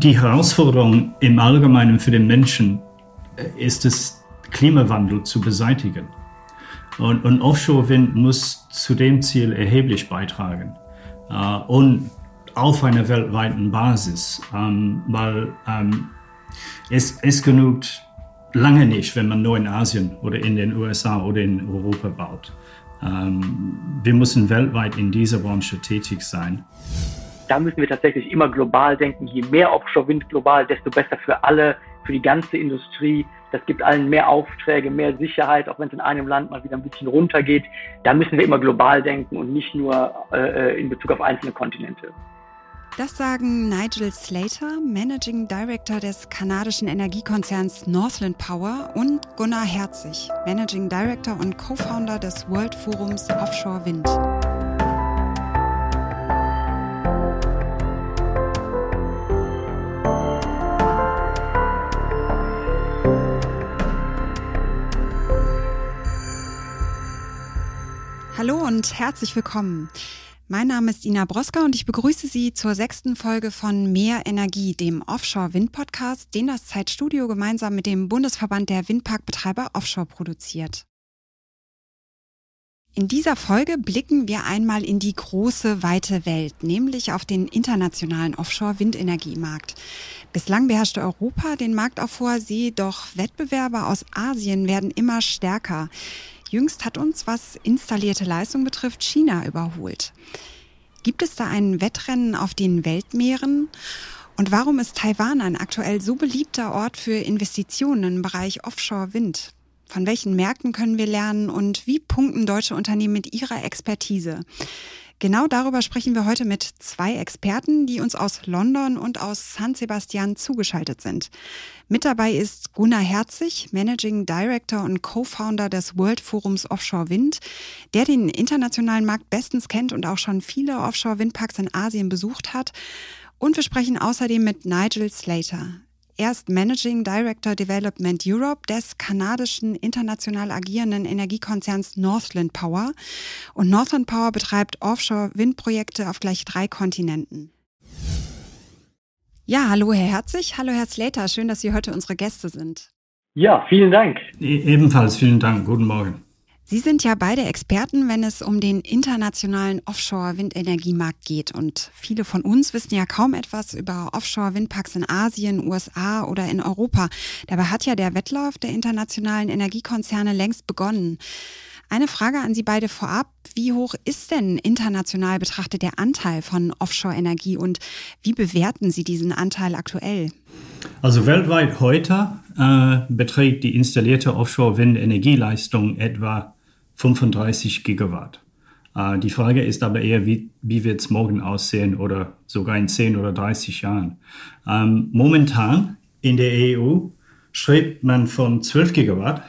die Herausforderung im Allgemeinen für den Menschen äh, ist es, Klimawandel zu beseitigen. Und, und Offshore-Wind muss zu dem Ziel erheblich beitragen. Äh, und auf einer weltweiten Basis, ähm, weil ähm, es, es genügt lange nicht, wenn man nur in Asien oder in den USA oder in Europa baut. Ähm, wir müssen weltweit in dieser Branche tätig sein. Da müssen wir tatsächlich immer global denken. Je mehr Offshore-Wind global, desto besser für alle, für die ganze Industrie. Das gibt allen mehr Aufträge, mehr Sicherheit, auch wenn es in einem Land mal wieder ein bisschen runtergeht. Da müssen wir immer global denken und nicht nur äh, äh in Bezug auf einzelne Kontinente. Das sagen Nigel Slater, Managing Director des kanadischen Energiekonzerns Northland Power und Gunnar Herzig, Managing Director und Co-Founder des World Forums Offshore Wind. Hallo und herzlich willkommen. Mein Name ist Ina Broska und ich begrüße Sie zur sechsten Folge von Mehr Energie, dem Offshore-Wind-Podcast, den das Zeitstudio gemeinsam mit dem Bundesverband der Windparkbetreiber Offshore produziert. In dieser Folge blicken wir einmal in die große, weite Welt, nämlich auf den internationalen Offshore-Windenergiemarkt. Bislang beherrschte Europa den Markt auf hoher See, doch Wettbewerber aus Asien werden immer stärker. Jüngst hat uns, was installierte Leistung betrifft, China überholt. Gibt es da ein Wettrennen auf den Weltmeeren? Und warum ist Taiwan ein aktuell so beliebter Ort für Investitionen im Bereich Offshore-Wind? Von welchen Märkten können wir lernen und wie punkten deutsche Unternehmen mit ihrer Expertise? Genau darüber sprechen wir heute mit zwei Experten, die uns aus London und aus San Sebastian zugeschaltet sind. Mit dabei ist Gunnar Herzig, Managing Director und Co-Founder des World Forums Offshore Wind, der den internationalen Markt bestens kennt und auch schon viele Offshore-Windparks in Asien besucht hat. Und wir sprechen außerdem mit Nigel Slater. Er ist Managing Director Development Europe des kanadischen international agierenden Energiekonzerns Northland Power. Und Northland Power betreibt Offshore-Windprojekte auf gleich drei Kontinenten. Ja, hallo Herr Herzig, hallo Herr Slater, schön, dass Sie heute unsere Gäste sind. Ja, vielen Dank. E ebenfalls vielen Dank, guten Morgen. Sie sind ja beide Experten, wenn es um den internationalen Offshore-Windenergiemarkt geht. Und viele von uns wissen ja kaum etwas über Offshore-Windparks in Asien, USA oder in Europa. Dabei hat ja der Wettlauf der internationalen Energiekonzerne längst begonnen. Eine Frage an Sie beide vorab. Wie hoch ist denn international betrachtet der Anteil von Offshore-Energie und wie bewerten Sie diesen Anteil aktuell? Also weltweit heute äh, beträgt die installierte Offshore-Windenergieleistung etwa 35 Gigawatt. Äh, die Frage ist aber eher, wie, wie wird es morgen aussehen oder sogar in 10 oder 30 Jahren. Ähm, momentan in der EU strebt man von 12 Gigawatt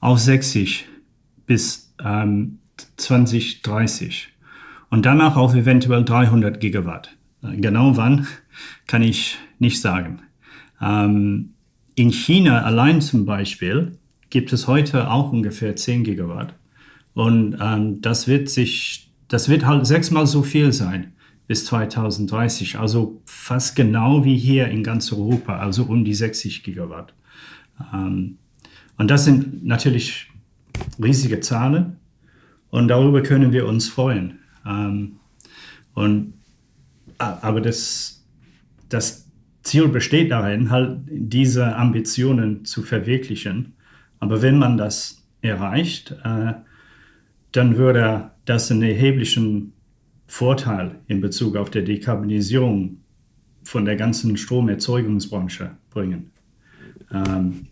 auf 60 bis ähm, 2030 und danach auf eventuell 300 Gigawatt. Äh, genau wann kann ich nicht sagen. Ähm, in China allein zum Beispiel gibt es heute auch ungefähr 10 Gigawatt. Und ähm, das wird sich, das wird halt sechsmal so viel sein bis 2030. Also fast genau wie hier in ganz Europa, also um die 60 Gigawatt. Ähm, und das sind natürlich riesige Zahlen und darüber können wir uns freuen. Ähm, und, aber das, das Ziel besteht darin, halt diese Ambitionen zu verwirklichen. Aber wenn man das erreicht, äh, dann würde das einen erheblichen Vorteil in Bezug auf die Dekarbonisierung von der ganzen Stromerzeugungsbranche bringen. Ähm,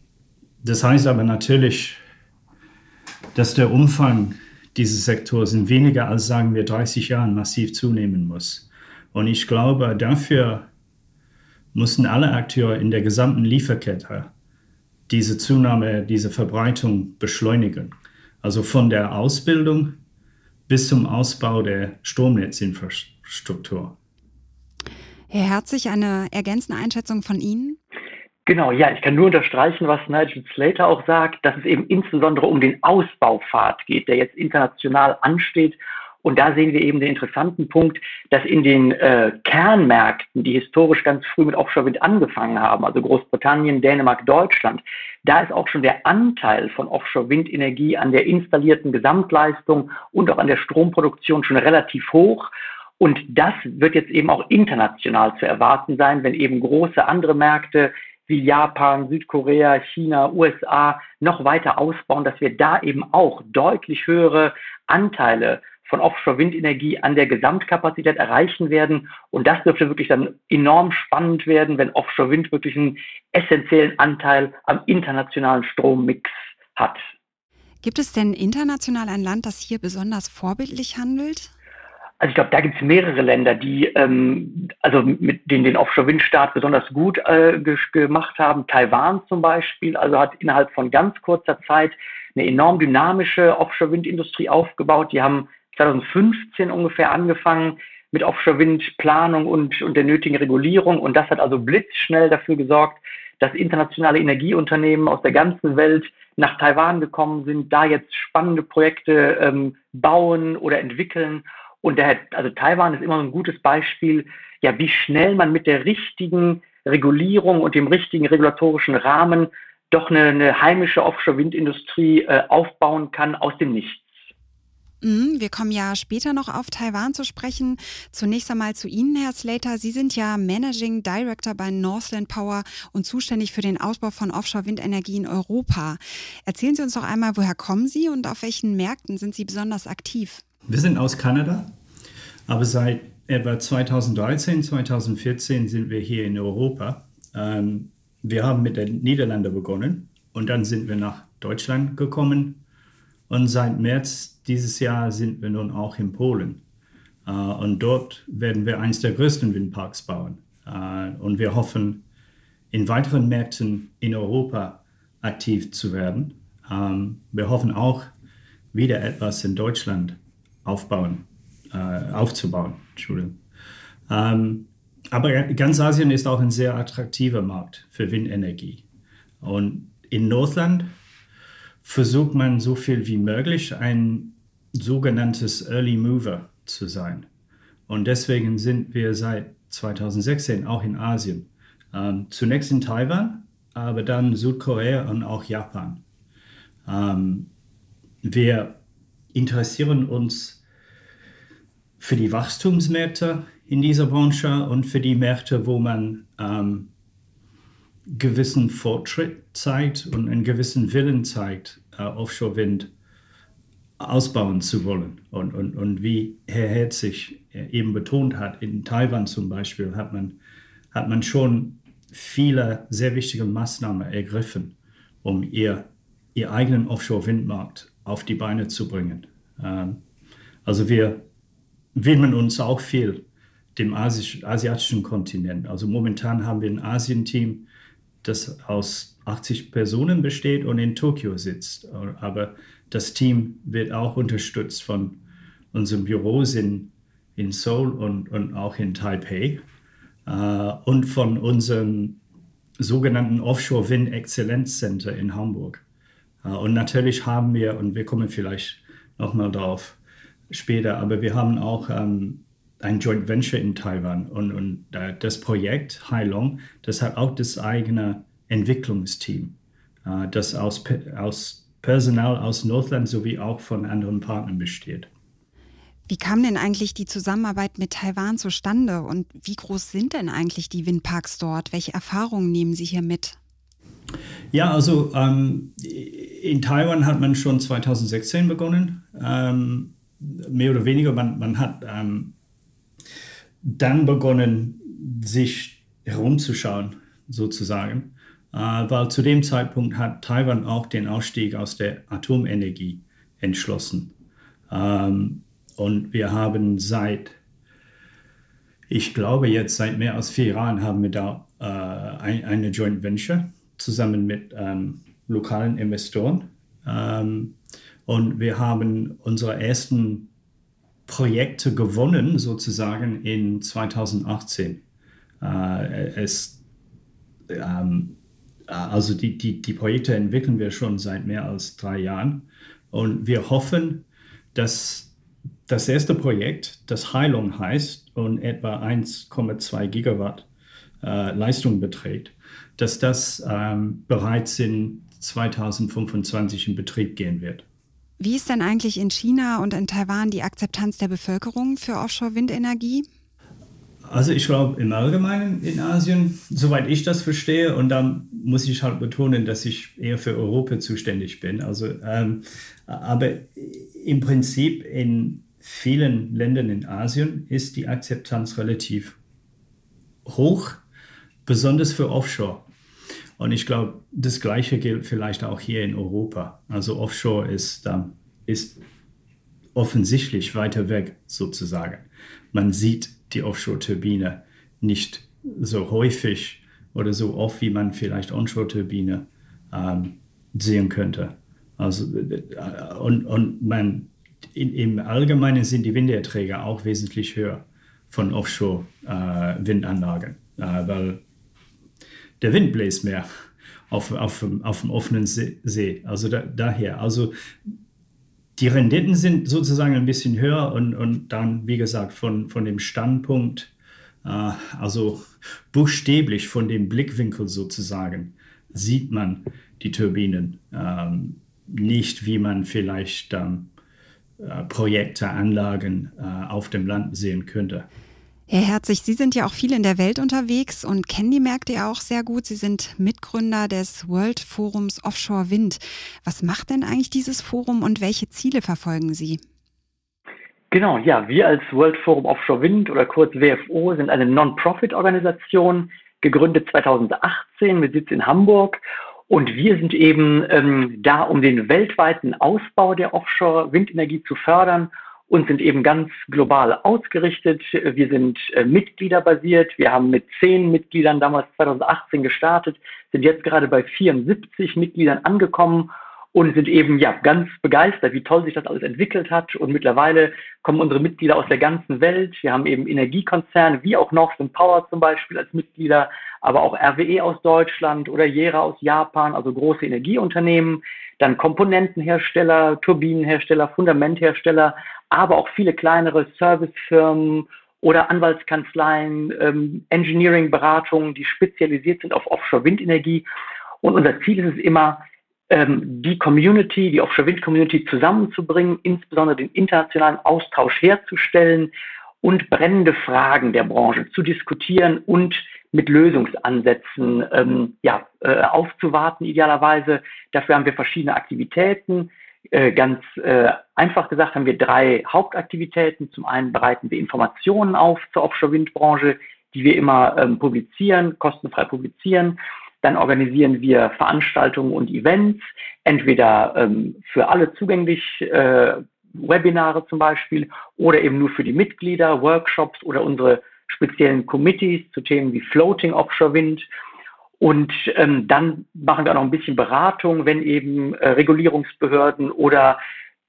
das heißt aber natürlich, dass der Umfang dieses Sektors in weniger als, sagen wir, 30 Jahren massiv zunehmen muss. Und ich glaube, dafür mussten alle Akteure in der gesamten Lieferkette diese Zunahme, diese Verbreitung beschleunigen. Also von der Ausbildung bis zum Ausbau der Stromnetzinfrastruktur. Herr Herzig, eine ergänzende Einschätzung von Ihnen? Genau, ja, ich kann nur unterstreichen, was Nigel Slater auch sagt, dass es eben insbesondere um den Ausbaupfad geht, der jetzt international ansteht Und da sehen wir eben den interessanten Punkt, dass in den äh, Kernmärkten, die historisch ganz früh mit Offshore-Wind angefangen haben, also Großbritannien, Dänemark, Deutschland, da ist auch schon der Anteil von Offshore-Windenergie an der installierten Gesamtleistung und auch an der Stromproduktion schon relativ hoch. Und das wird jetzt eben auch international zu erwarten sein, wenn eben große andere Märkte wie Japan, Südkorea, China, USA noch weiter ausbauen, dass wir da eben auch deutlich höhere Anteile von Offshore-Windenergie an der Gesamtkapazität erreichen werden. Und das dürfte wirklich dann enorm spannend werden, wenn Offshore-Wind wirklich einen essentiellen Anteil am internationalen Strommix hat. Gibt es denn international ein Land, das hier besonders vorbildlich handelt? Also ich glaube, da gibt es mehrere Länder, die ähm, also mit denen den Offshore-Windstart besonders gut äh, gemacht haben. Taiwan zum Beispiel, also hat innerhalb von ganz kurzer Zeit eine enorm dynamische Offshore-Windindustrie aufgebaut. Die haben 2015 ungefähr angefangen mit Offshore-Windplanung und, und der nötigen Regulierung. Und das hat also blitzschnell dafür gesorgt, dass internationale Energieunternehmen aus der ganzen Welt nach Taiwan gekommen sind, da jetzt spannende Projekte ähm, bauen oder entwickeln. Und der, also Taiwan ist immer ein gutes Beispiel, ja, wie schnell man mit der richtigen Regulierung und dem richtigen regulatorischen Rahmen doch eine, eine heimische Offshore-Windindustrie äh, aufbauen kann aus dem Nichts. Mhm, wir kommen ja später noch auf Taiwan zu sprechen. Zunächst einmal zu Ihnen, Herr Slater. Sie sind ja Managing Director bei Northland Power und zuständig für den Ausbau von Offshore-Windenergie in Europa. Erzählen Sie uns doch einmal, woher kommen Sie und auf welchen Märkten sind Sie besonders aktiv? Wir sind aus Kanada, aber seit etwa 2013, 2014 sind wir hier in Europa. Ähm, wir haben mit den Niederlanden begonnen und dann sind wir nach Deutschland gekommen und seit März dieses Jahr sind wir nun auch in Polen. Äh, und dort werden wir eines der größten Windparks bauen. Äh, und wir hoffen, in weiteren Märkten in Europa aktiv zu werden. Ähm, wir hoffen auch, wieder etwas in Deutschland aufbauen, äh, aufzubauen. Entschuldigung. Ähm, aber ganz Asien ist auch ein sehr attraktiver Markt für Windenergie. Und in Northland versucht man so viel wie möglich ein sogenanntes Early Mover zu sein. Und deswegen sind wir seit 2016 auch in Asien. Ähm, zunächst in Taiwan, aber dann Südkorea und auch Japan. Ähm, wir interessieren uns für die Wachstumsmärkte in dieser Branche und für die Märkte, wo man ähm, gewissen Fortschritt zeigt und einen gewissen Willen zeigt, äh, Offshore-Wind ausbauen zu wollen. Und, und, und wie Herr Herzig eben betont hat, in Taiwan zum Beispiel hat man, hat man schon viele sehr wichtige Maßnahmen ergriffen, um ihr, ihr eigenen Offshore-Windmarkt auf die Beine zu bringen. Ähm, also wir widmen uns auch viel dem asiatischen Kontinent. Also momentan haben wir ein Asien-Team, das aus 80 Personen besteht und in Tokio sitzt. Aber das Team wird auch unterstützt von unseren Büros in, in Seoul und, und auch in Taipei äh, und von unserem sogenannten Offshore Wind Exzellenz Center in Hamburg. Äh, und natürlich haben wir, und wir kommen vielleicht nochmal darauf, später, aber wir haben auch ähm, ein Joint Venture in Taiwan und, und das Projekt Hailong, das hat auch das eigene Entwicklungsteam, äh, das aus, aus Personal aus Northland sowie auch von anderen Partnern besteht. Wie kam denn eigentlich die Zusammenarbeit mit Taiwan zustande und wie groß sind denn eigentlich die Windparks dort? Welche Erfahrungen nehmen Sie hier mit? Ja, also ähm, in Taiwan hat man schon 2016 begonnen. Ähm, mehr oder weniger, man, man hat ähm, dann begonnen, sich herumzuschauen, sozusagen, äh, weil zu dem Zeitpunkt hat Taiwan auch den Ausstieg aus der Atomenergie entschlossen. Ähm, und wir haben seit, ich glaube jetzt seit mehr als vier Jahren, haben wir da äh, ein, eine Joint Venture zusammen mit ähm, lokalen Investoren. Ähm, und wir haben unsere ersten Projekte gewonnen, sozusagen in 2018. Äh, es, ähm, also die, die, die Projekte entwickeln wir schon seit mehr als drei Jahren. Und wir hoffen, dass das erste Projekt, das Heilung heißt und etwa 1,2 Gigawatt äh, Leistung beträgt, dass das ähm, bereits in 2025 in Betrieb gehen wird. Wie ist denn eigentlich in China und in Taiwan die Akzeptanz der Bevölkerung für Offshore-Windenergie? Also ich glaube im Allgemeinen in Asien, soweit ich das verstehe, und da muss ich halt betonen, dass ich eher für Europa zuständig bin. Also, ähm, aber im Prinzip in vielen Ländern in Asien ist die Akzeptanz relativ hoch, besonders für Offshore. Und ich glaube, das Gleiche gilt vielleicht auch hier in Europa. Also Offshore ist, ähm, ist offensichtlich weiter weg sozusagen. Man sieht die Offshore-Turbine nicht so häufig oder so oft, wie man vielleicht Onshore-Turbine ähm, sehen könnte. Also, äh, und, und man, in, im Allgemeinen sind die Winderträge auch wesentlich höher von Offshore-Windanlagen, äh, äh, weil der Wind bläst mehr auf, auf, auf dem offenen See. Also da, daher, also die Renditen sind sozusagen ein bisschen höher und, und dann, wie gesagt, von, von dem Standpunkt, äh, also buchstäblich von dem Blickwinkel sozusagen, sieht man die Turbinen ähm, nicht, wie man vielleicht ähm, äh, Projekte, Anlagen äh, auf dem Land sehen könnte. Herr Herzig, Sie sind ja auch viel in der Welt unterwegs und kennen die Märkte ja auch sehr gut. Sie sind Mitgründer des World Forums Offshore Wind. Was macht denn eigentlich dieses Forum und welche Ziele verfolgen Sie? Genau, ja, wir als World Forum Offshore Wind oder kurz WFO sind eine Non-Profit-Organisation, gegründet 2018 mit Sitz in Hamburg. Und wir sind eben ähm, da, um den weltweiten Ausbau der Offshore-Windenergie zu fördern und sind eben ganz global ausgerichtet. Wir sind äh, Mitgliederbasiert. Wir haben mit zehn Mitgliedern damals 2018 gestartet, sind jetzt gerade bei 74 Mitgliedern angekommen und sind eben ja ganz begeistert, wie toll sich das alles entwickelt hat. Und mittlerweile kommen unsere Mitglieder aus der ganzen Welt. Wir haben eben Energiekonzerne wie auch Northern Power zum Beispiel als Mitglieder, aber auch RWE aus Deutschland oder Jera aus Japan, also große Energieunternehmen, dann Komponentenhersteller, Turbinenhersteller, Fundamenthersteller, aber auch viele kleinere Servicefirmen oder Anwaltskanzleien, ähm, Engineering-Beratungen, die spezialisiert sind auf Offshore-Windenergie. Und unser Ziel ist es immer, ähm, die Community, die Offshore-Wind-Community zusammenzubringen, insbesondere den internationalen Austausch herzustellen und brennende Fragen der Branche zu diskutieren und mit Lösungsansätzen ähm, ja, äh, aufzuwarten, idealerweise. Dafür haben wir verschiedene Aktivitäten. Äh, ganz äh, einfach gesagt haben wir drei Hauptaktivitäten. Zum einen bereiten wir Informationen auf zur Offshore-Windbranche, die wir immer ähm, publizieren, kostenfrei publizieren. Dann organisieren wir Veranstaltungen und Events, entweder ähm, für alle zugänglich, äh, Webinare zum Beispiel, oder eben nur für die Mitglieder, Workshops oder unsere speziellen Committees zu Themen wie Floating Offshore Wind. Und ähm, dann machen wir auch noch ein bisschen Beratung, wenn eben äh, Regulierungsbehörden oder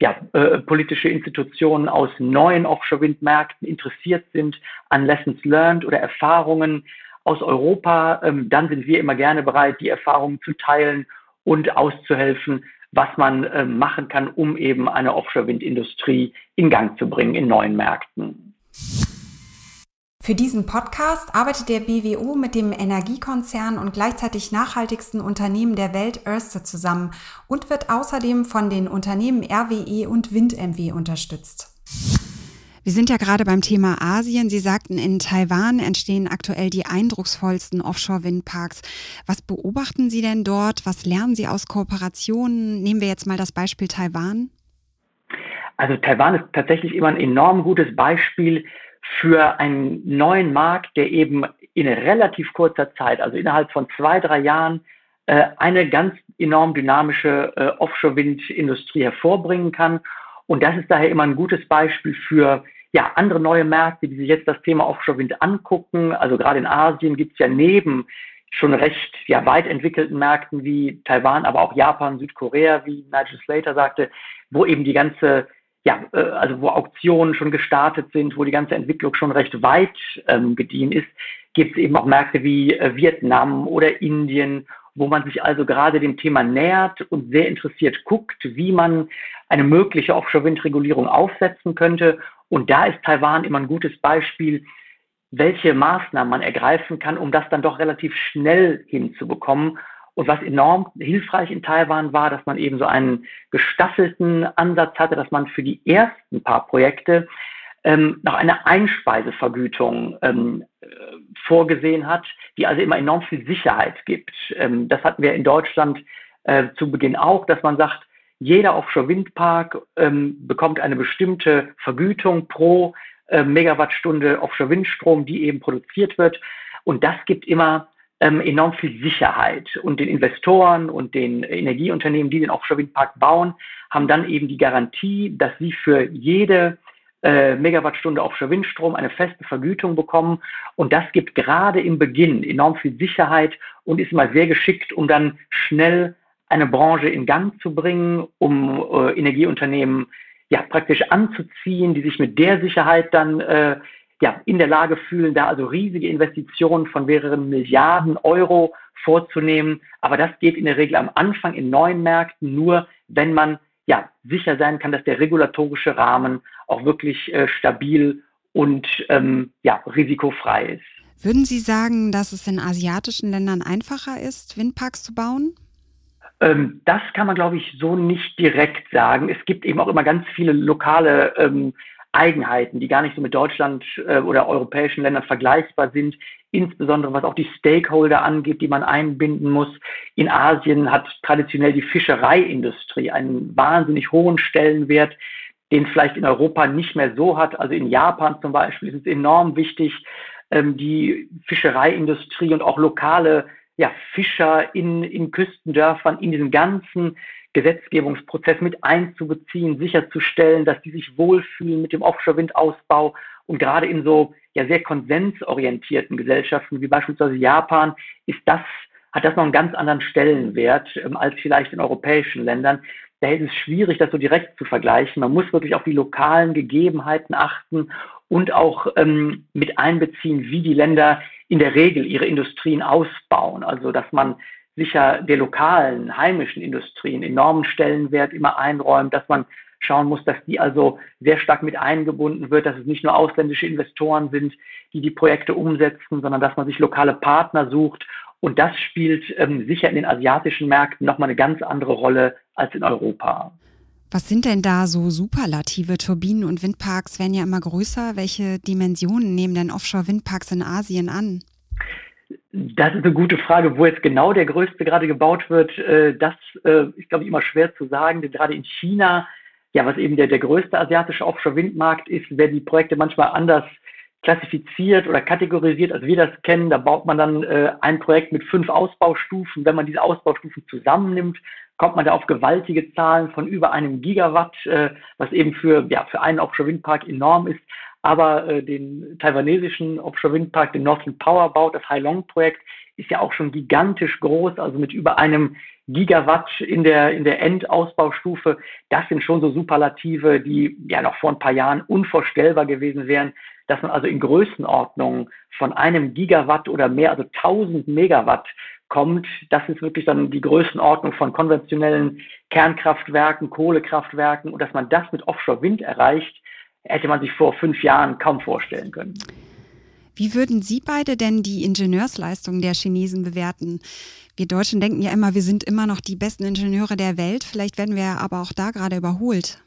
ja, äh, politische Institutionen aus neuen Offshore-Windmärkten interessiert sind an Lessons learned oder Erfahrungen aus Europa. Ähm, dann sind wir immer gerne bereit, die Erfahrungen zu teilen und auszuhelfen, was man äh, machen kann, um eben eine Offshore-Windindustrie in Gang zu bringen in neuen Märkten. Für diesen Podcast arbeitet der BWO mit dem Energiekonzern und gleichzeitig nachhaltigsten Unternehmen der Welt Örste zusammen und wird außerdem von den Unternehmen RWE und WindMW unterstützt. Wir sind ja gerade beim Thema Asien. Sie sagten, in Taiwan entstehen aktuell die eindrucksvollsten Offshore-Windparks. Was beobachten Sie denn dort? Was lernen Sie aus Kooperationen? Nehmen wir jetzt mal das Beispiel Taiwan. Also Taiwan ist tatsächlich immer ein enorm gutes Beispiel für einen neuen Markt, der eben in relativ kurzer Zeit, also innerhalb von zwei, drei Jahren, äh, eine ganz enorm dynamische äh, Offshore-Windindustrie hervorbringen kann. Und das ist daher immer ein gutes Beispiel für ja, andere neue Märkte, die sich jetzt das Thema Offshore-Wind angucken. Also gerade in Asien gibt es ja neben schon recht ja, weit entwickelten Märkten wie Taiwan, aber auch Japan, Südkorea, wie Nigel Slater sagte, wo eben die ganze ja, äh, also wo Auktionen schon gestartet sind, wo die ganze Entwicklung schon recht weit ähm, gediehen ist, gibt es eben auch Märkte wie äh, Vietnam oder Indien, wo man sich also gerade dem Thema nähert und sehr interessiert guckt, wie man eine mögliche Offshore-Windregulierung aufsetzen könnte. Und da ist Taiwan immer ein gutes Beispiel, welche Maßnahmen man ergreifen kann, um das dann doch relativ schnell hinzubekommen. Und was enorm hilfreich in Taiwan war, dass man eben so einen gestaffelten Ansatz hatte, dass man für die ersten paar Projekte ähm, noch eine Einspeisevergütung ähm, äh, vorgesehen hat, die also immer enorm viel Sicherheit gibt. Ähm, das hatten wir in Deutschland äh, zu Beginn auch, dass man sagt, jeder Offshore-Windpark ähm, bekommt eine bestimmte Vergütung pro äh, Megawattstunde Offshore-Windstrom, die eben produziert wird. Und das gibt immer ähm, enorm viel Sicherheit. Und den Investoren und den Energieunternehmen, die den Offshore-Windpark bauen, haben dann eben die Garantie, dass sie für jede äh, Megawattstunde Offshore-Windstrom eine feste Vergütung bekommen. Und das gibt gerade im Beginn enorm viel Sicherheit und ist immer sehr geschickt, um dann schnell eine Branche in Gang zu bringen, um äh, Energieunternehmen ja praktisch anzuziehen, die sich mit der Sicherheit dann äh, ja in der Lage fühlen, da also riesige Investitionen von mehreren Milliarden Euro vorzunehmen. Aber das geht in der Regel am Anfang in neuen Märkten nur, wenn man ja sicher sein kann, dass der regulatorische Rahmen auch wirklich äh, stabil und ähm, ja risikofrei ist. Würden Sie sagen, dass es in asiatischen Ländern einfacher ist, Windparks zu bauen? Ähm, das kann man, glaube ich, so nicht direkt sagen. Es gibt eben auch immer ganz viele lokale ähm, Eigenheiten, die gar nicht so mit Deutschland äh, oder europäischen Ländern vergleichbar sind, insbesondere was auch die Stakeholder angeht, die man einbinden muss. In Asien hat traditionell die Fischereiindustrie einen wahnsinnig hohen Stellenwert, den vielleicht in Europa nicht mehr so hat. Also in Japan zum Beispiel ist es enorm wichtig, ähm, die Fischereiindustrie und auch lokale ja, Fischer in, in Küstendörfern in diesen ganzen Gesetzgebungsprozess mit einzubeziehen, sicherzustellen, dass die sich wohlfühlen mit dem Offshore-Windausbau und gerade in so ja sehr konsensorientierten Gesellschaften wie beispielsweise Japan ist das hat das noch einen ganz anderen Stellenwert ähm, als vielleicht in europäischen Ländern. Daher ist es schwierig, das so direkt zu vergleichen. Man muss wirklich auf die lokalen Gegebenheiten achten und auch ähm, mit einbeziehen, wie die Länder in der Regel ihre Industrien ausbauen. Also dass man sicher der lokalen, heimischen Industrien enormen Stellenwert immer einräumt, dass man schauen muss, dass die also sehr stark mit eingebunden wird, dass es nicht nur ausländische Investoren sind, die die Projekte umsetzen, sondern dass man sich lokale Partner sucht. Und das spielt ähm, sicher in den asiatischen Märkten nochmal eine ganz andere Rolle als in Europa. Was sind denn da so Superlative? Turbinen und Windparks werden ja immer größer. Welche Dimensionen nehmen denn Offshore-Windparks in Asien an? Das ist eine gute Frage. Wo jetzt genau der größte gerade gebaut wird, äh, das äh, ist, glaube ich, immer schwer zu sagen. Denn gerade in China, ja, was eben der, der größte asiatische Offshore-Windmarkt ist, werden die Projekte manchmal anders klassifiziert oder kategorisiert, als wir das kennen. Da baut man dann äh, ein Projekt mit fünf Ausbaustufen. Wenn man diese Ausbaustufen zusammennimmt, kommt man da auf gewaltige Zahlen von über einem Gigawatt, äh, was eben für, ja, für einen Offshore-Windpark enorm ist. Aber äh, den taiwanesischen Offshore-Windpark, den Northern Power baut, das Hai Long-Projekt, ist ja auch schon gigantisch groß, also mit über einem Gigawatt in der, in der Endausbaustufe. Das sind schon so Superlative, die ja noch vor ein paar Jahren unvorstellbar gewesen wären, dass man also in Größenordnungen von einem Gigawatt oder mehr, also 1000 Megawatt kommt, das ist wirklich dann die Größenordnung von konventionellen Kernkraftwerken, Kohlekraftwerken und dass man das mit Offshore-Wind erreicht, hätte man sich vor fünf Jahren kaum vorstellen können. Wie würden Sie beide denn die Ingenieursleistungen der Chinesen bewerten? Wir Deutschen denken ja immer, wir sind immer noch die besten Ingenieure der Welt. Vielleicht werden wir aber auch da gerade überholt.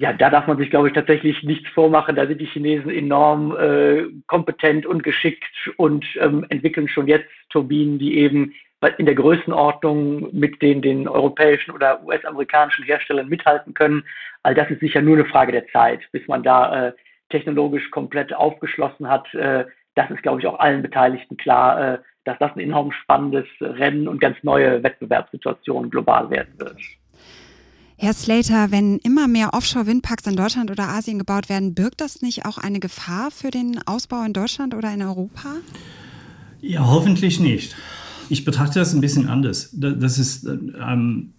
Ja, da darf man sich, glaube ich, tatsächlich nichts vormachen. Da sind die Chinesen enorm äh, kompetent und geschickt und ähm, entwickeln schon jetzt Turbinen, die eben in der Größenordnung mit den, den europäischen oder US-amerikanischen Herstellern mithalten können. All das ist sicher nur eine Frage der Zeit, bis man da äh, technologisch komplett aufgeschlossen hat. Äh, das ist, glaube ich, auch allen Beteiligten klar, äh, dass das ein enorm spannendes Rennen und ganz neue Wettbewerbssituationen global werden wird. Herr Slater, wenn immer mehr Offshore-Windparks in Deutschland oder Asien gebaut werden, birgt das nicht auch eine Gefahr für den Ausbau in Deutschland oder in Europa? Ja, hoffentlich nicht. Ich betrachte das ein bisschen anders. Das ist ähm,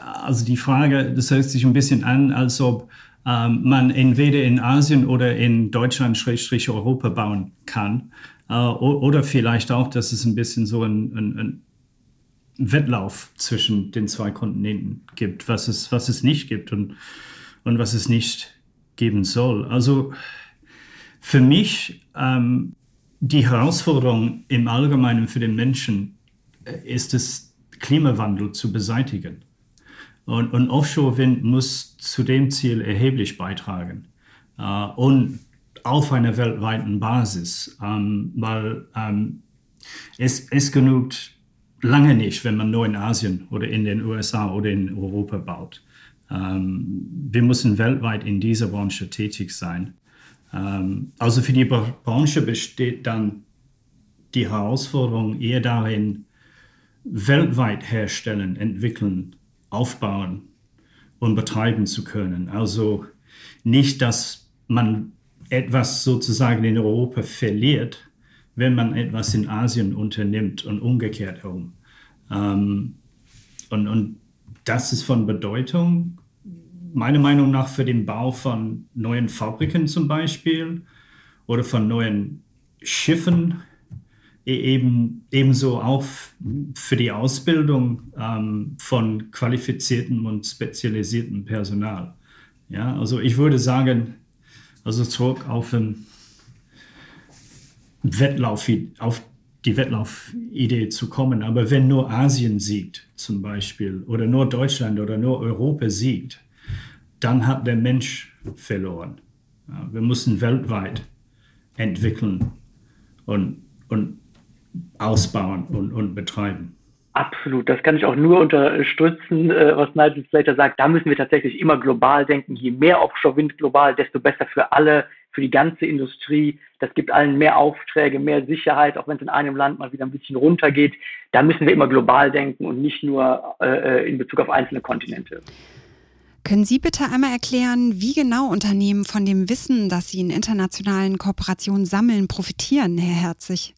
also die Frage, das hört sich ein bisschen an, als ob ähm, man entweder in Asien oder in Deutschland, Schrägstrich Europa bauen kann. Äh, oder vielleicht auch, dass es ein bisschen so ein, ein, ein Wettlauf zwischen den zwei Kontinenten gibt, was es, was es nicht gibt und, und was es nicht geben soll. Also für mich ähm, die Herausforderung im Allgemeinen für den Menschen äh, ist es, Klimawandel zu beseitigen. Und, und Offshore-Wind muss zu dem Ziel erheblich beitragen. Äh, und auf einer weltweiten Basis, ähm, weil ähm, es, es genügt lange nicht, wenn man nur in Asien oder in den USA oder in Europa baut. Ähm, wir müssen weltweit in dieser Branche tätig sein. Ähm, also für die Branche besteht dann die Herausforderung eher darin, weltweit herstellen, entwickeln, aufbauen und betreiben zu können. Also nicht, dass man etwas sozusagen in Europa verliert, wenn man etwas in Asien unternimmt und umgekehrt herum. Ähm, und, und das ist von Bedeutung, meiner Meinung nach, für den Bau von neuen Fabriken zum Beispiel oder von neuen Schiffen, e-, eben, ebenso auch für die Ausbildung ähm, von qualifiziertem und spezialisiertem Personal. Ja, also ich würde sagen, also zurück auf den Wettlauf, auf die Wettlaufidee zu kommen. Aber wenn nur Asien siegt, zum Beispiel, oder nur Deutschland oder nur Europa siegt, dann hat der Mensch verloren. Wir müssen weltweit entwickeln und, und ausbauen und, und betreiben. Absolut, das kann ich auch nur unterstützen, äh, was Nigel Slater sagt. Da müssen wir tatsächlich immer global denken. Je mehr Offshore-Wind global, desto besser für alle, für die ganze Industrie. Das gibt allen mehr Aufträge, mehr Sicherheit, auch wenn es in einem Land mal wieder ein bisschen runtergeht. Da müssen wir immer global denken und nicht nur äh, in Bezug auf einzelne Kontinente. Können Sie bitte einmal erklären, wie genau Unternehmen von dem Wissen, das sie in internationalen Kooperationen sammeln, profitieren, Herr Herzig?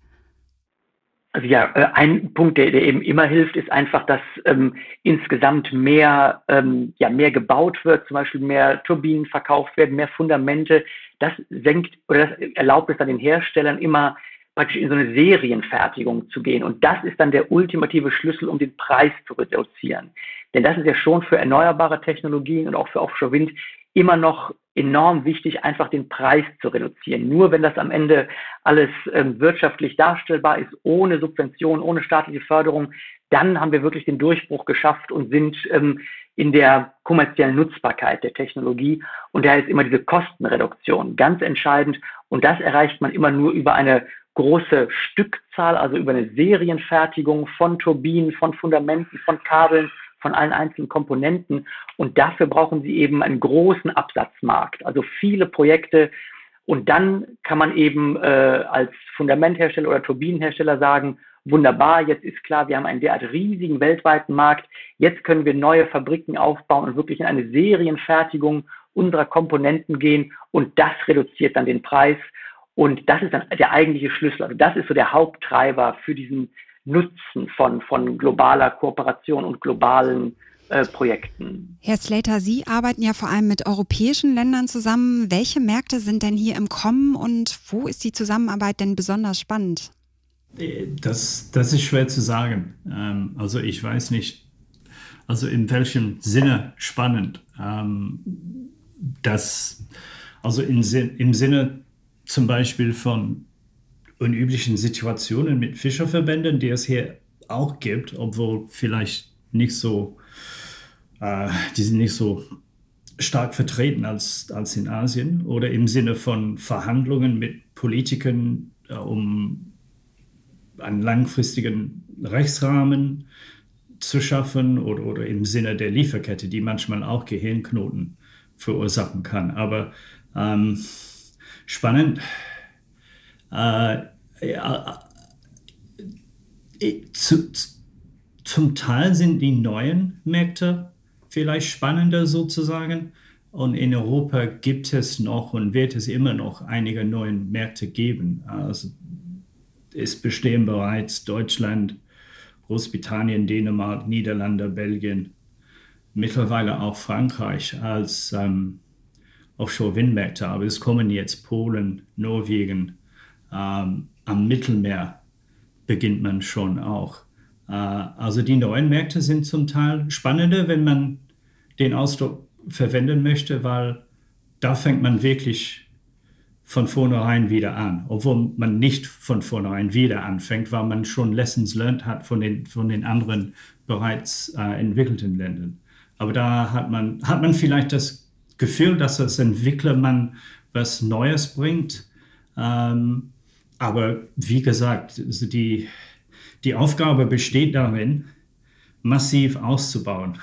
Also ja, äh, ein Punkt, der, der eben immer hilft, ist einfach, dass ähm, insgesamt mehr, ähm, ja, mehr gebaut wird, zum Beispiel mehr Turbinen verkauft werden, mehr Fundamente. Das senkt oder das erlaubt es dann den Herstellern immer praktisch in so eine Serienfertigung zu gehen. Und das ist dann der ultimative Schlüssel, um den Preis zu reduzieren. Denn das ist ja schon für erneuerbare Technologien und auch für Offshore-Wind immer noch enorm wichtig, einfach den Preis zu reduzieren. Nur wenn das am Ende alles ähm, wirtschaftlich darstellbar ist, ohne Subvention, ohne staatliche Förderung, dann haben wir wirklich den Durchbruch geschafft und sind ähm, in der kommerziellen Nutzbarkeit der Technologie. Und daher ist immer diese Kostenreduktion ganz entscheidend. Und das erreicht man immer nur über eine große Stückzahl, also über eine Serienfertigung von Turbinen, von Fundamenten, von Kabeln, von allen einzelnen Komponenten. Und dafür brauchen sie eben einen großen Absatzmarkt, also viele Projekte. Und dann kann man eben äh, als Fundamenthersteller oder Turbinenhersteller sagen, wunderbar, jetzt ist klar, wir haben einen derart riesigen weltweiten Markt, jetzt können wir neue Fabriken aufbauen und wirklich in eine Serienfertigung unserer Komponenten gehen und das reduziert dann den Preis und das ist dann der eigentliche Schlüssel. Also das ist so der Haupttreiber für diesen Nutzen von, von globaler Kooperation und globalen äh, Projekten. Herr Slater, Sie arbeiten ja vor allem mit europäischen Ländern zusammen. Welche Märkte sind denn hier im Kommen und wo ist die Zusammenarbeit denn besonders spannend? Äh, das, das ist schwer zu sagen. Ähm, also ich weiß nicht, also in welchem Sinne spannend. Ähm, das, also in, im Sinne zum Beispiel von unüblichen Situationen mit Fischerverbänden, die es hier auch gibt, obwohl vielleicht nicht so, äh, die sind nicht so stark vertreten als, als in Asien oder im Sinne von Verhandlungen mit Politikern äh, um einen langfristigen Rechtsrahmen zu schaffen oder, oder im Sinne der Lieferkette, die manchmal auch Gehirnknoten verursachen kann. Aber ähm, spannend. Äh, ja, äh, zu, zum Teil sind die neuen Märkte vielleicht spannender sozusagen. Und in Europa gibt es noch und wird es immer noch einige neue Märkte geben. Also es bestehen bereits Deutschland, Großbritannien, Dänemark, Niederlande, Belgien, mittlerweile auch Frankreich als ähm, Offshore-Windmärkte. Aber es kommen jetzt Polen, Norwegen, ähm, am Mittelmeer beginnt man schon auch. Äh, also die neuen Märkte sind zum Teil spannender, wenn man den Ausdruck verwenden möchte, weil da fängt man wirklich von vornherein wieder an, obwohl man nicht von vornherein wieder anfängt, weil man schon Lessons learned hat von den, von den anderen bereits äh, entwickelten Ländern. Aber da hat man, hat man vielleicht das Gefühl, dass als Entwickler man was Neues bringt. Ähm, aber wie gesagt, also die, die Aufgabe besteht darin, massiv auszubauen.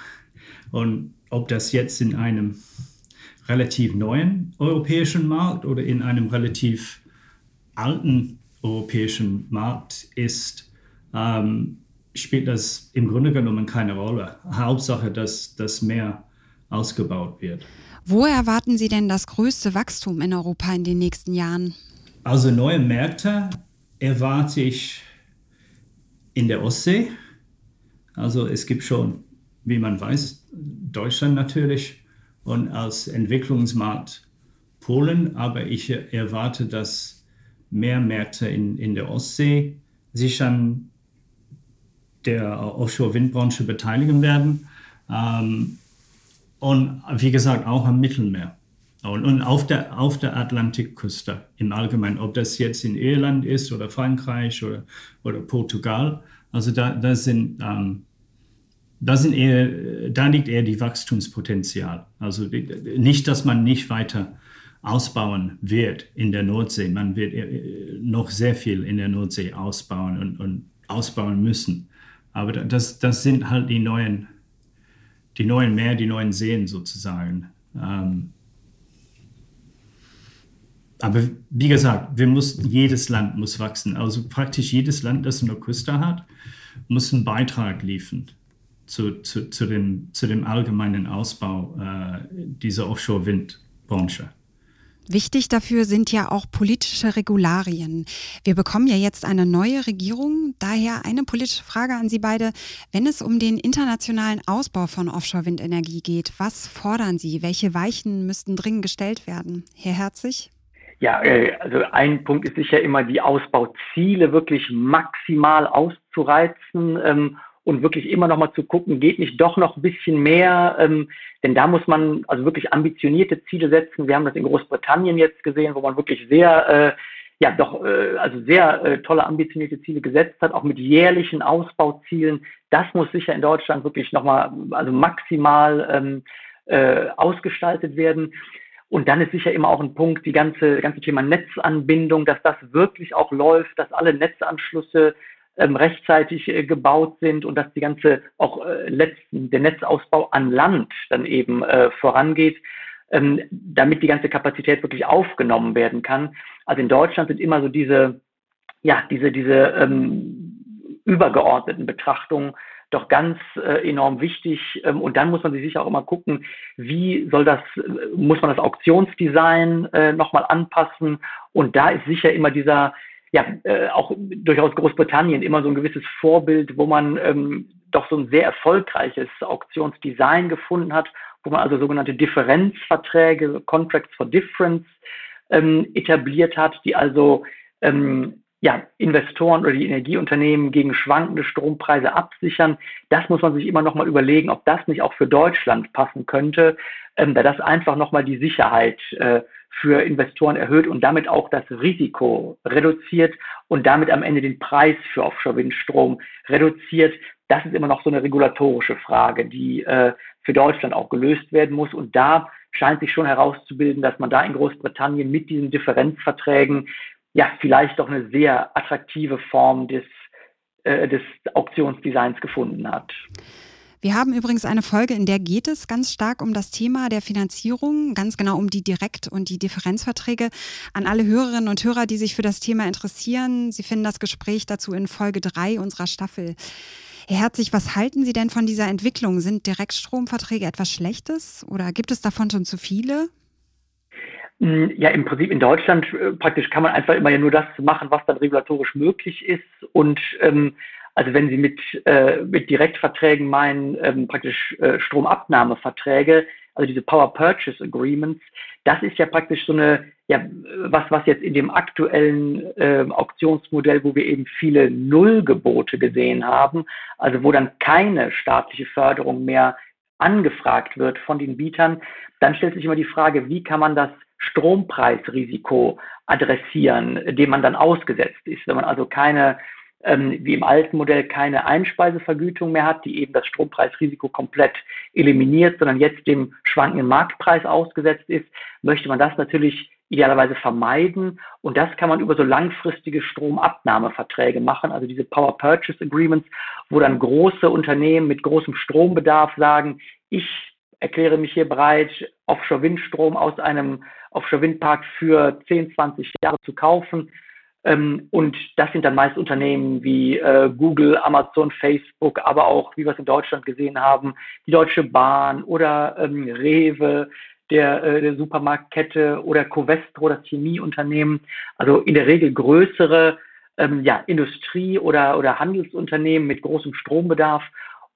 Und ob das jetzt in einem relativ neuen europäischen Markt oder in einem relativ alten europäischen Markt ist, ähm, spielt das im Grunde genommen keine Rolle. Hauptsache, dass das mehr ausgebaut wird. Wo erwarten Sie denn das größte Wachstum in Europa in den nächsten Jahren? Also neue Märkte erwarte ich in der Ostsee. Also es gibt schon, wie man weiß, Deutschland natürlich und als Entwicklungsmarkt Polen, aber ich erwarte, dass mehr Märkte in, in der Ostsee sich an der Offshore-Windbranche beteiligen werden. Ähm, und wie gesagt, auch am Mittelmeer. Und, und auf, der, auf der Atlantikküste im Allgemeinen, ob das jetzt in Irland ist oder Frankreich oder, oder Portugal. Also da, da, sind, ähm, da, sind eher, da liegt eher die Wachstumspotenzial. Also nicht, dass man nicht weiter ausbauen wird in der Nordsee. Man wird äh, noch sehr viel in der Nordsee ausbauen und, und ausbauen müssen. Aber das, das sind halt die neuen, die neuen Meer, die neuen Seen sozusagen. Ähm, aber wie gesagt, wir müssen, jedes Land muss wachsen. Also praktisch jedes Land, das eine Küste hat, muss einen Beitrag liefern zu, zu, zu, dem, zu dem allgemeinen Ausbau äh, dieser Offshore-Windbranche. Wichtig dafür sind ja auch politische Regularien. Wir bekommen ja jetzt eine neue Regierung. Daher eine politische Frage an Sie beide. Wenn es um den internationalen Ausbau von Offshore-Windenergie geht, was fordern Sie? Welche Weichen müssten dringend gestellt werden? Herr Herzig? Ja, äh, also ein Punkt ist sicher immer, die Ausbauziele wirklich maximal auszureizen ähm, und wirklich immer noch mal zu gucken, geht nicht doch noch ein bisschen mehr, ähm, denn da muss man also wirklich ambitionierte Ziele setzen. Wir haben das in Großbritannien jetzt gesehen, wo man wirklich sehr, äh, ja doch, äh, also sehr äh, tolle ambitionierte Ziele gesetzt hat, auch mit jährlichen Ausbauzielen. Das muss sicher in Deutschland wirklich noch mal, also maximal ähm, äh, ausgestaltet werden. Und dann ist sicher immer auch ein Punkt, die ganze, ganze Thema Netzanbindung, dass das wirklich auch läuft, dass alle Netzanschlüsse ähm, rechtzeitig äh, gebaut sind und dass die ganze auch äh, letzten, der Netzausbau an Land dann eben äh, vorangeht, ähm, damit die ganze Kapazität wirklich aufgenommen werden kann. Also in Deutschland sind immer so diese, ja, diese, diese ähm, übergeordneten Betrachtungen doch ganz äh, enorm wichtig. Ähm, und dann muss man sich sicher auch immer gucken, wie soll das, äh, muss man das Auktionsdesign äh, nochmal anpassen. Und da ist sicher immer dieser, ja, äh, auch durchaus Großbritannien immer so ein gewisses Vorbild, wo man ähm, doch so ein sehr erfolgreiches Auktionsdesign gefunden hat, wo man also sogenannte Differenzverträge, Contracts for Difference, ähm, etabliert hat, die also ähm, ja, Investoren oder die Energieunternehmen gegen schwankende Strompreise absichern. Das muss man sich immer noch mal überlegen, ob das nicht auch für Deutschland passen könnte, ähm, da das einfach noch mal die Sicherheit äh, für Investoren erhöht und damit auch das Risiko reduziert und damit am Ende den Preis für Offshore-Windstrom reduziert. Das ist immer noch so eine regulatorische Frage, die äh, für Deutschland auch gelöst werden muss. Und da scheint sich schon herauszubilden, dass man da in Großbritannien mit diesen Differenzverträgen ja vielleicht doch eine sehr attraktive Form des, äh, des Auktionsdesigns gefunden hat. Wir haben übrigens eine Folge, in der geht es ganz stark um das Thema der Finanzierung, ganz genau um die Direkt- und die Differenzverträge. An alle Hörerinnen und Hörer, die sich für das Thema interessieren, Sie finden das Gespräch dazu in Folge 3 unserer Staffel. Herr Herzig, was halten Sie denn von dieser Entwicklung? Sind Direktstromverträge etwas Schlechtes oder gibt es davon schon zu viele? Hm, ja, im Prinzip in Deutschland äh, praktisch kann man einfach immer ja nur das machen, was dann regulatorisch möglich ist. Und ähm, also wenn Sie mit, äh, mit Direktverträgen meinen, ähm, praktisch äh, Stromabnahmeverträge, also diese Power Purchase Agreements, das ist ja praktisch so eine ja, was, was jetzt in dem aktuellen äh, Auktionsmodell, wo wir eben viele Nullgebote gesehen haben, also wo dann keine staatliche Förderung mehr angefragt wird von den Bietern, dann stellt sich immer die Frage, wie kann man das Strompreisrisiko adressieren, dem man dann ausgesetzt ist. Wenn man also keine, ähm, wie im alten Modell, keine Einspeisevergütung mehr hat, die eben das Strompreisrisiko komplett eliminiert, sondern jetzt dem schwankenden Marktpreis ausgesetzt ist, möchte man das natürlich idealerweise vermeiden. Und das kann man über so langfristige Stromabnahmeverträge machen, also diese Power Purchase Agreements, wo dann große Unternehmen mit großem Strombedarf sagen, ich erkläre mich hier bereit, Offshore-Windstrom aus einem Offshore-Windpark für 10, 20 Jahre zu kaufen. Ähm, und das sind dann meist Unternehmen wie äh, Google, Amazon, Facebook, aber auch, wie wir es in Deutschland gesehen haben, die Deutsche Bahn oder ähm, Rewe, der, äh, der Supermarktkette oder Covestro, das Chemieunternehmen. Also in der Regel größere ähm, ja, Industrie- oder, oder Handelsunternehmen mit großem Strombedarf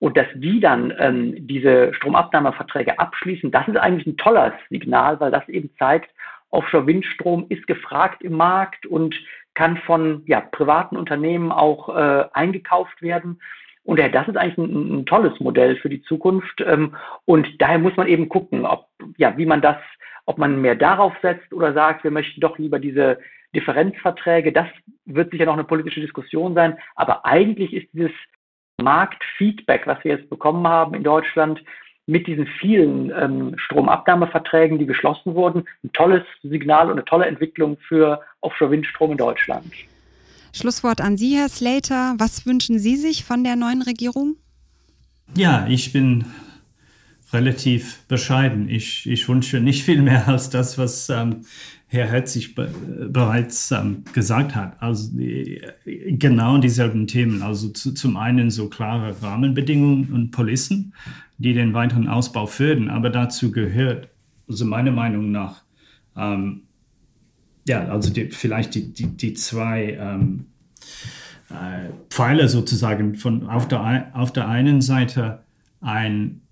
und dass die dann ähm, diese Stromabnahmeverträge abschließen, das ist eigentlich ein tolles Signal, weil das eben zeigt, Offshore-Windstrom ist gefragt im Markt und kann von ja, privaten Unternehmen auch äh, eingekauft werden. Und ja, das ist eigentlich ein, ein tolles Modell für die Zukunft. Ähm, und daher muss man eben gucken, ob, ja, wie man das, ob man mehr darauf setzt oder sagt, wir möchten doch lieber diese Differenzverträge. Das wird sicher noch eine politische Diskussion sein. Aber eigentlich ist dieses Marktfeedback, was wir jetzt bekommen haben in Deutschland mit diesen vielen ähm, Stromabnahmeverträgen, die geschlossen wurden, ein tolles Signal und eine tolle Entwicklung für Offshore-Windstrom in Deutschland. Schlusswort an Sie, Herr Slater. Was wünschen Sie sich von der neuen Regierung? Ja, ich bin relativ bescheiden. Ich, ich wünsche nicht viel mehr als das, was ähm, Herr Herzig be bereits ähm, gesagt hat. Also die, genau dieselben Themen. Also zu, zum einen so klare Rahmenbedingungen und Policen, die den weiteren Ausbau fördern. Aber dazu gehört, also meiner Meinung nach, ähm, ja, also die, vielleicht die, die, die zwei ähm, äh, Pfeiler sozusagen von auf der, auf der einen Seite ein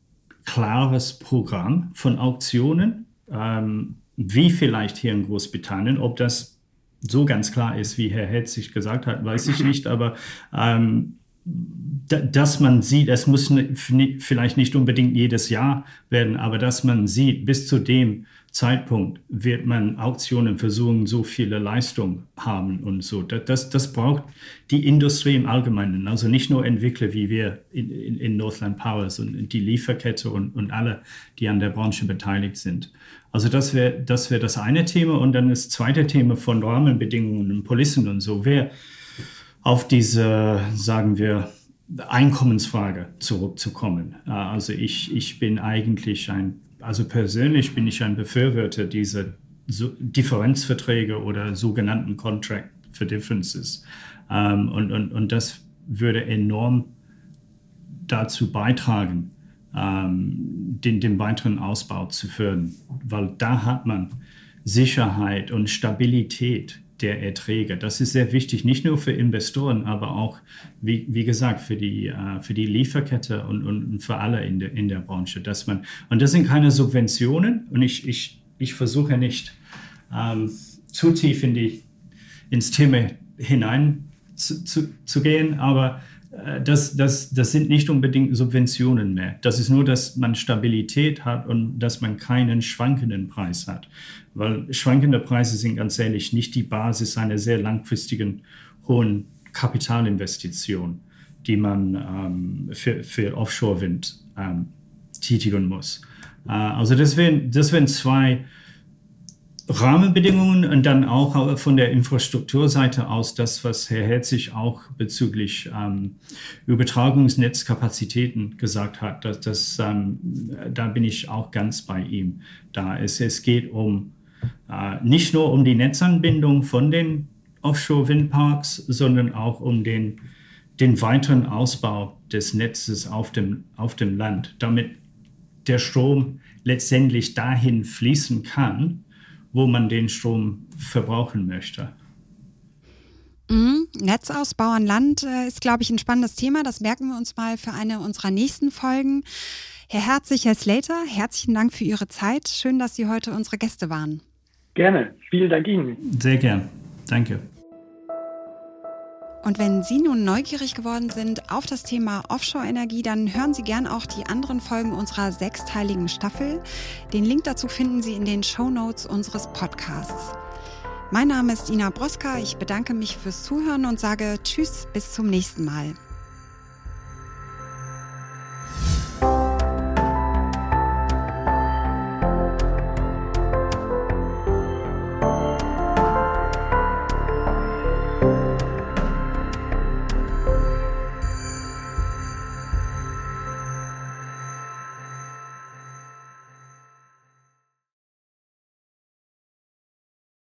klares Programm von Auktionen, ähm, wie vielleicht hier in Großbritannien, ob das so ganz klar ist, wie Herr Hetzig gesagt hat, weiß ich nicht, aber ähm, dass man sieht, es muss vielleicht nicht unbedingt jedes Jahr werden, aber dass man sieht, bis zu dem Zeitpunkt wird man Auktionen versuchen, so viele Leistungen haben und so. Das, das braucht die Industrie im Allgemeinen, also nicht nur Entwickler wie wir in, in, in Northland Powers und die Lieferkette und, und alle, die an der Branche beteiligt sind. Also das wäre das, wär das eine Thema und dann das zweite Thema von Rahmenbedingungen und Policen und so wäre auf diese, sagen wir, Einkommensfrage zurückzukommen. Also ich, ich bin eigentlich ein also persönlich bin ich ein Befürworter dieser Differenzverträge oder sogenannten Contract for Differences. Ähm, und, und, und das würde enorm dazu beitragen, ähm, den, den weiteren Ausbau zu fördern, weil da hat man Sicherheit und Stabilität der Erträge. Das ist sehr wichtig, nicht nur für Investoren, aber auch, wie, wie gesagt, für die, äh, für die Lieferkette und, und für alle in der, in der Branche. Dass man, und das sind keine Subventionen und ich, ich, ich versuche nicht ähm, zu tief in die, ins Thema hinein zu, zu, zu gehen, aber das, das, das sind nicht unbedingt Subventionen mehr. Das ist nur, dass man Stabilität hat und dass man keinen schwankenden Preis hat. Weil schwankende Preise sind ganz ehrlich nicht die Basis einer sehr langfristigen hohen Kapitalinvestition, die man ähm, für, für Offshore-Wind ähm, tätigen muss. Äh, also das wären, das wären zwei Rahmenbedingungen und dann auch von der Infrastrukturseite aus das, was Herr Herzig auch bezüglich ähm, Übertragungsnetzkapazitäten gesagt hat. Das, das ähm, da bin ich auch ganz bei ihm. Da es, es geht um äh, nicht nur um die Netzanbindung von den Offshore-Windparks, sondern auch um den, den weiteren Ausbau des Netzes auf dem, auf dem Land, damit der Strom letztendlich dahin fließen kann, wo man den Strom verbrauchen möchte. Mhm. Netzausbau an Land äh, ist, glaube ich, ein spannendes Thema. Das merken wir uns mal für eine unserer nächsten Folgen. Herr Herzig, Herr Slater, herzlichen Dank für Ihre Zeit. Schön, dass Sie heute unsere Gäste waren. Gerne. Vielen Dank Ihnen. Sehr gern. Danke. Und wenn Sie nun neugierig geworden sind auf das Thema Offshore-Energie, dann hören Sie gern auch die anderen Folgen unserer sechsteiligen Staffel. Den Link dazu finden Sie in den Show Notes unseres Podcasts. Mein Name ist Ina Broska. Ich bedanke mich fürs Zuhören und sage Tschüss, bis zum nächsten Mal.